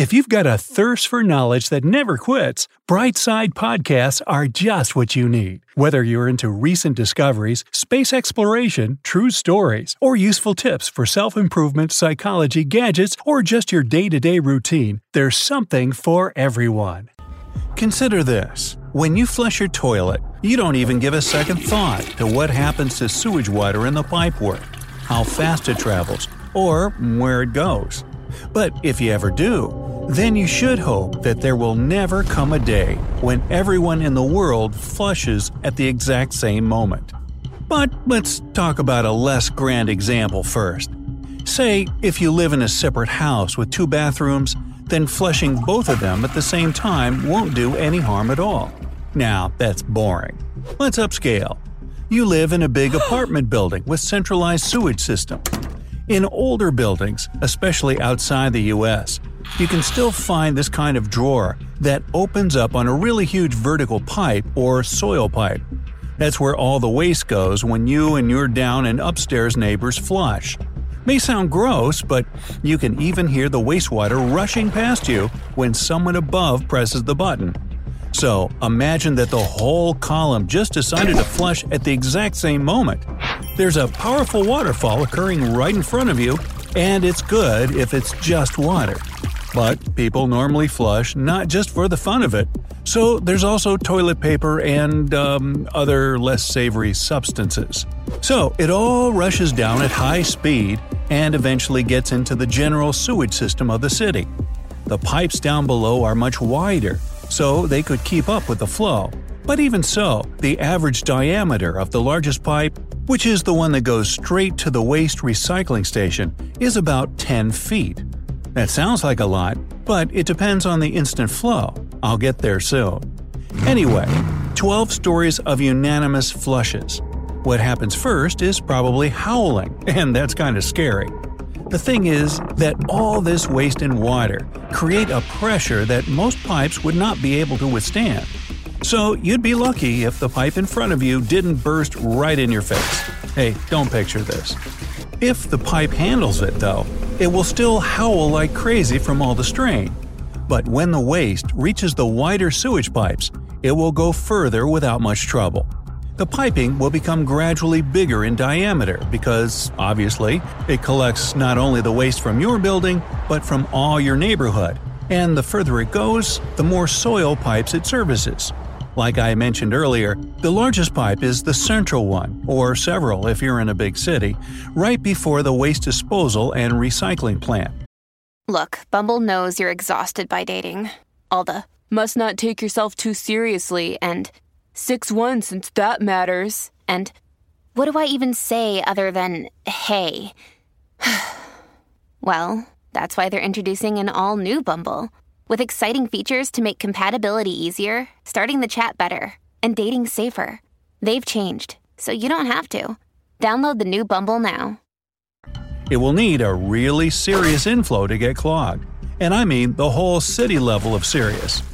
If you've got a thirst for knowledge that never quits, Brightside Podcasts are just what you need. Whether you're into recent discoveries, space exploration, true stories, or useful tips for self improvement, psychology, gadgets, or just your day to day routine, there's something for everyone. Consider this when you flush your toilet, you don't even give a second thought to what happens to sewage water in the pipework, how fast it travels, or where it goes. But if you ever do, then you should hope that there will never come a day when everyone in the world flushes at the exact same moment. But let's talk about a less grand example first. Say, if you live in a separate house with two bathrooms, then flushing both of them at the same time won't do any harm at all. Now, that's boring. Let's upscale. You live in a big apartment building with centralized sewage system. In older buildings, especially outside the US, you can still find this kind of drawer that opens up on a really huge vertical pipe or soil pipe. That's where all the waste goes when you and your down and upstairs neighbors flush. May sound gross, but you can even hear the wastewater rushing past you when someone above presses the button. So imagine that the whole column just decided to flush at the exact same moment. There's a powerful waterfall occurring right in front of you, and it's good if it's just water. But people normally flush not just for the fun of it, so there's also toilet paper and um, other less savory substances. So it all rushes down at high speed and eventually gets into the general sewage system of the city. The pipes down below are much wider, so they could keep up with the flow. But even so, the average diameter of the largest pipe, which is the one that goes straight to the waste recycling station, is about 10 feet. That sounds like a lot, but it depends on the instant flow. I'll get there soon. Anyway, 12 stories of unanimous flushes. What happens first is probably howling, and that's kind of scary. The thing is that all this waste and water create a pressure that most pipes would not be able to withstand. So you'd be lucky if the pipe in front of you didn't burst right in your face. Hey, don't picture this. If the pipe handles it, though, it will still howl like crazy from all the strain. But when the waste reaches the wider sewage pipes, it will go further without much trouble. The piping will become gradually bigger in diameter because, obviously, it collects not only the waste from your building, but from all your neighborhood. And the further it goes, the more soil pipes it services. Like I mentioned earlier, the largest pipe is the central one, or several if you're in a big city, right before the waste disposal and recycling plant. Look, Bumble knows you're exhausted by dating. All the must not take yourself too seriously and 6 1 since that matters. And what do I even say other than hey? well, that's why they're introducing an all new Bumble with exciting features to make compatibility easier, starting the chat better, and dating safer. They've changed, so you don't have to. Download the new Bumble now. It will need a really serious inflow to get clogged. And I mean the whole city level of serious.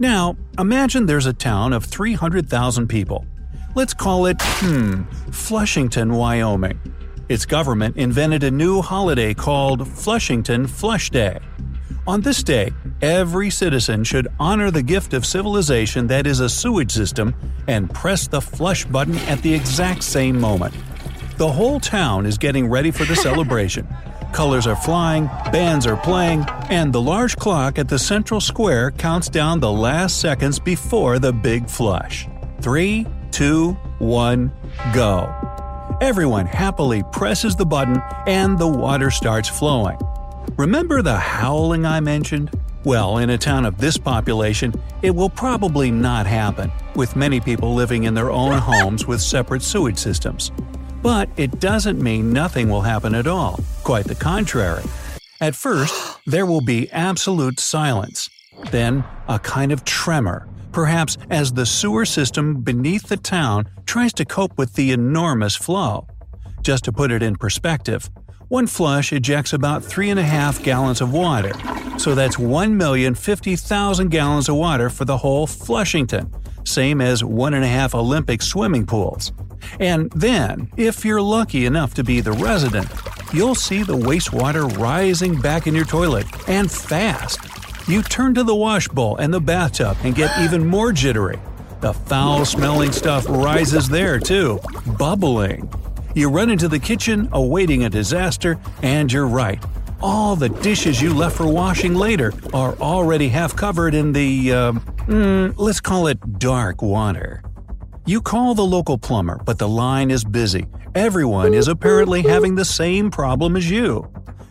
Now, imagine there's a town of 300,000 people. Let's call it, hmm, Flushington, Wyoming. Its government invented a new holiday called Flushington Flush Day. On this day, every citizen should honor the gift of civilization that is a sewage system and press the flush button at the exact same moment. The whole town is getting ready for the celebration. Colors are flying, bands are playing, and the large clock at the central square counts down the last seconds before the big flush. Three, two, one, go. Everyone happily presses the button and the water starts flowing. Remember the howling I mentioned? Well, in a town of this population, it will probably not happen, with many people living in their own homes with separate sewage systems. But it doesn't mean nothing will happen at all. Quite the contrary. At first, there will be absolute silence. Then, a kind of tremor, perhaps as the sewer system beneath the town tries to cope with the enormous flow. Just to put it in perspective, one flush ejects about 3.5 gallons of water, so that's 1,050,000 gallons of water for the whole Flushington, same as 1.5 Olympic swimming pools. And then, if you're lucky enough to be the resident, you'll see the wastewater rising back in your toilet, and fast. You turn to the wash bowl and the bathtub and get even more jittery. The foul smelling stuff rises there too, bubbling. You run into the kitchen, awaiting a disaster, and you're right. All the dishes you left for washing later are already half covered in the, uh, mm, let's call it dark water. You call the local plumber, but the line is busy. Everyone is apparently having the same problem as you.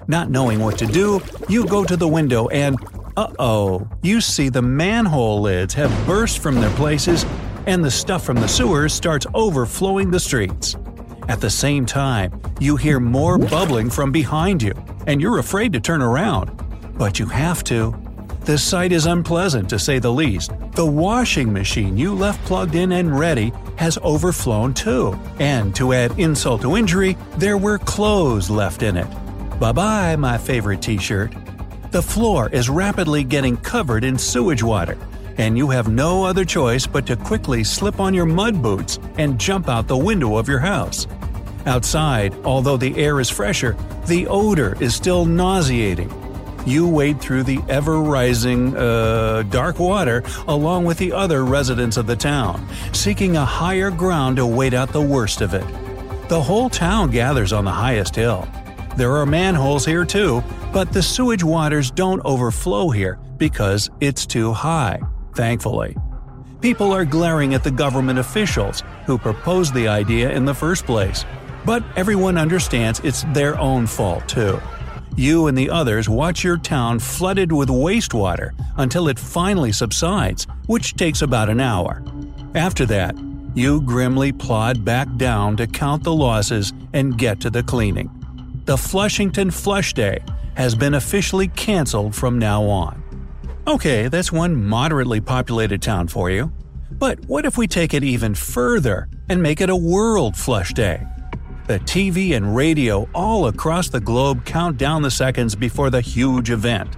Not knowing what to do, you go to the window and, uh oh, you see the manhole lids have burst from their places and the stuff from the sewers starts overflowing the streets. At the same time, you hear more bubbling from behind you, and you're afraid to turn around. But you have to. The sight is unpleasant to say the least. The washing machine you left plugged in and ready has overflown too. And to add insult to injury, there were clothes left in it. Bye bye, my favorite t shirt. The floor is rapidly getting covered in sewage water, and you have no other choice but to quickly slip on your mud boots and jump out the window of your house. Outside, although the air is fresher, the odor is still nauseating. You wade through the ever rising, uh, dark water along with the other residents of the town, seeking a higher ground to wait out the worst of it. The whole town gathers on the highest hill. There are manholes here too, but the sewage waters don't overflow here because it's too high, thankfully. People are glaring at the government officials who proposed the idea in the first place. But everyone understands it's their own fault too. You and the others watch your town flooded with wastewater until it finally subsides, which takes about an hour. After that, you grimly plod back down to count the losses and get to the cleaning. The Flushington Flush Day has been officially canceled from now on. Okay, that's one moderately populated town for you. But what if we take it even further and make it a World Flush Day? The TV and radio all across the globe count down the seconds before the huge event.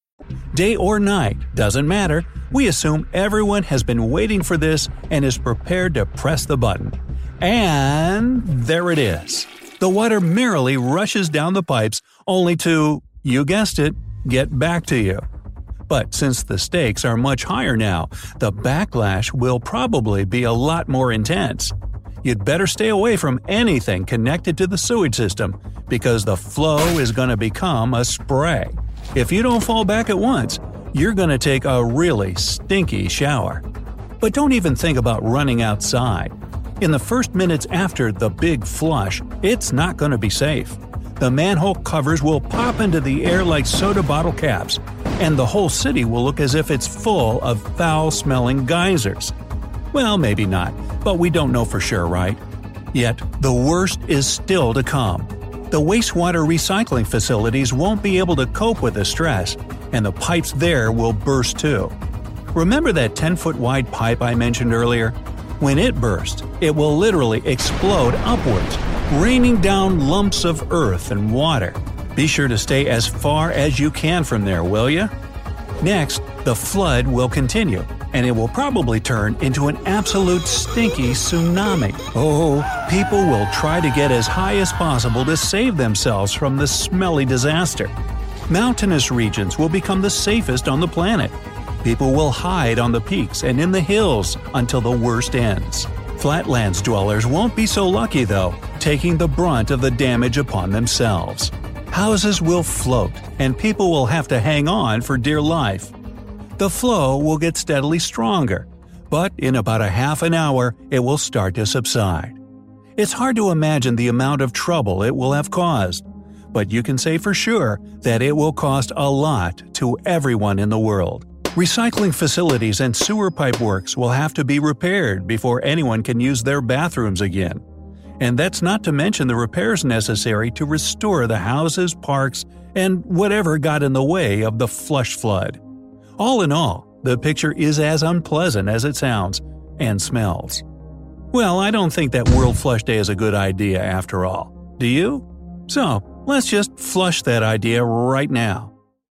Day or night, doesn't matter. We assume everyone has been waiting for this and is prepared to press the button. And there it is. The water merrily rushes down the pipes, only to, you guessed it, get back to you. But since the stakes are much higher now, the backlash will probably be a lot more intense. You'd better stay away from anything connected to the sewage system because the flow is going to become a spray. If you don't fall back at once, you're going to take a really stinky shower. But don't even think about running outside. In the first minutes after the big flush, it's not going to be safe. The manhole covers will pop into the air like soda bottle caps, and the whole city will look as if it's full of foul smelling geysers. Well, maybe not, but we don't know for sure, right? Yet, the worst is still to come the wastewater recycling facilities won't be able to cope with the stress, and the pipes there will burst too. Remember that 10 foot wide pipe I mentioned earlier? When it bursts, it will literally explode upwards, raining down lumps of earth and water. Be sure to stay as far as you can from there, will you? Next, the flood will continue, and it will probably turn into an absolute stinky tsunami. Oh, people will try to get as high as possible to save themselves from the smelly disaster. Mountainous regions will become the safest on the planet. People will hide on the peaks and in the hills until the worst ends. Flatlands dwellers won't be so lucky, though, taking the brunt of the damage upon themselves. houses will float and people will have to hang on for dear life. The flow will get steadily stronger, but in about a half an hour it will start to subside. It's hard to imagine the amount of trouble it will have caused, but you can say for sure that it will cost a lot to everyone in the world. Recycling facilities and sewer pipe works will have to be repaired before anyone can use their bathrooms again. And that's not to mention the repairs necessary to restore the houses, parks, and whatever got in the way of the flush flood. All in all, the picture is as unpleasant as it sounds and smells. Well, I don't think that World Flush Day is a good idea after all. Do you? So, let's just flush that idea right now.